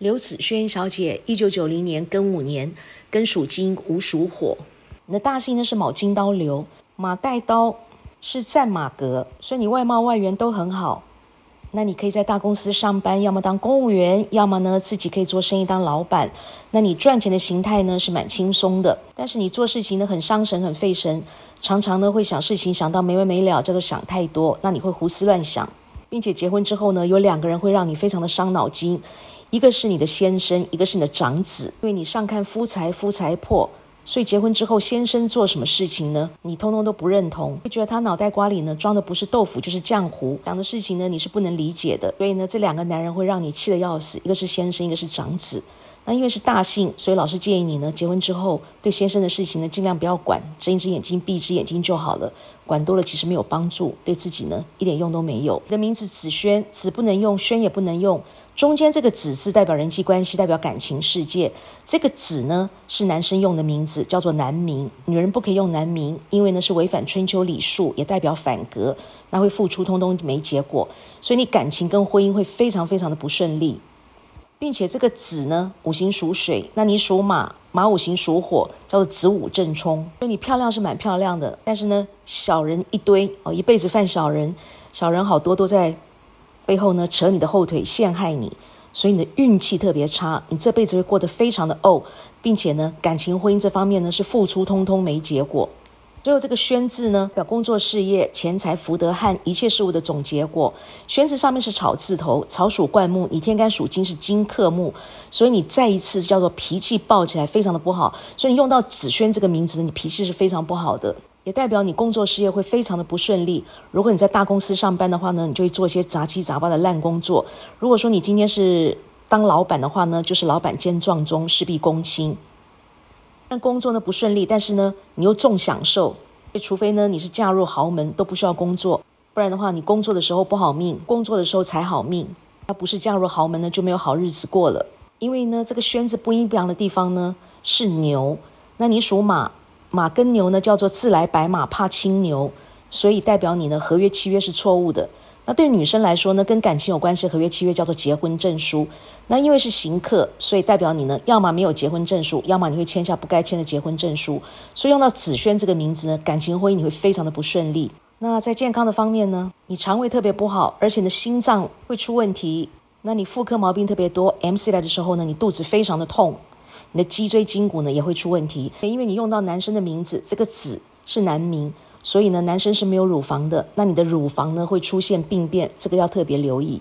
刘子轩小姐，一九九零年庚午年，庚属金，午属火。你的大姓呢是卯金刀流，马带刀是战马格，所以你外貌外缘都很好。那你可以在大公司上班，要么当公务员，要么呢自己可以做生意当老板。那你赚钱的形态呢是蛮轻松的，但是你做事情呢很伤神、很费神，常常呢会想事情想到没完没了，叫做想太多。那你会胡思乱想，并且结婚之后呢，有两个人会让你非常的伤脑筋，一个是你的先生，一个是你的长子，因为你上看夫财夫财破。所以结婚之后，先生做什么事情呢？你通通都不认同，会觉得他脑袋瓜里呢装的不是豆腐就是浆糊，讲的事情呢你是不能理解的。所以呢，这两个男人会让你气得要死，一个是先生，一个是长子。那因为是大姓，所以老师建议你呢，结婚之后对先生的事情呢尽量不要管，睁一只眼睛闭一只眼睛就好了。管多了其实没有帮助，对自己呢一点用都没有。你的名字子轩，子不能用，轩也不能用。中间这个子字代表人际关系，代表感情世界。这个子呢是男生用的名字，叫做男名。女人不可以用男名，因为呢是违反春秋礼数，也代表反格，那会付出通通没结果，所以你感情跟婚姻会非常非常的不顺利，并且这个子呢五行属水，那你属马，马五行属火，叫做子午正冲。所以你漂亮是蛮漂亮的，但是呢小人一堆哦，一辈子犯小人，小人好多都在。背后呢，扯你的后腿，陷害你，所以你的运气特别差，你这辈子会过得非常的怄，并且呢，感情婚姻这方面呢是付出通通没结果。最后这个宣字呢，表工作事业、钱财、福德和一切事物的总结果。宣字上面是草字头，草属灌木，你天干属金是金克木，所以你再一次叫做脾气暴起来，非常的不好。所以你用到子轩这个名字，你脾气是非常不好的。也代表你工作事业会非常的不顺利。如果你在大公司上班的话呢，你就会做一些杂七杂八的烂工作。如果说你今天是当老板的话呢，就是老板兼撞钟，事必躬亲。但工作呢不顺利，但是呢你又重享受。除非呢你是嫁入豪门，都不需要工作，不然的话你工作的时候不好命，工作的时候才好命。他不是嫁入豪门呢，就没有好日子过了。因为呢这个宣字不阴不阳的地方呢是牛，那你属马。马跟牛呢，叫做自来白马怕青牛，所以代表你呢合约契约是错误的。那对女生来说呢，跟感情有关系合约契约叫做结婚证书。那因为是行客，所以代表你呢，要么没有结婚证书，要么你会签下不该签的结婚证书。所以用到子轩这个名字呢，感情婚姻你会非常的不顺利。那在健康的方面呢，你肠胃特别不好，而且呢心脏会出问题。那你妇科毛病特别多，MC 来的时候呢，你肚子非常的痛。你的脊椎筋骨呢也会出问题，因为你用到男生的名字，这个子是男名，所以呢男生是没有乳房的，那你的乳房呢会出现病变，这个要特别留意。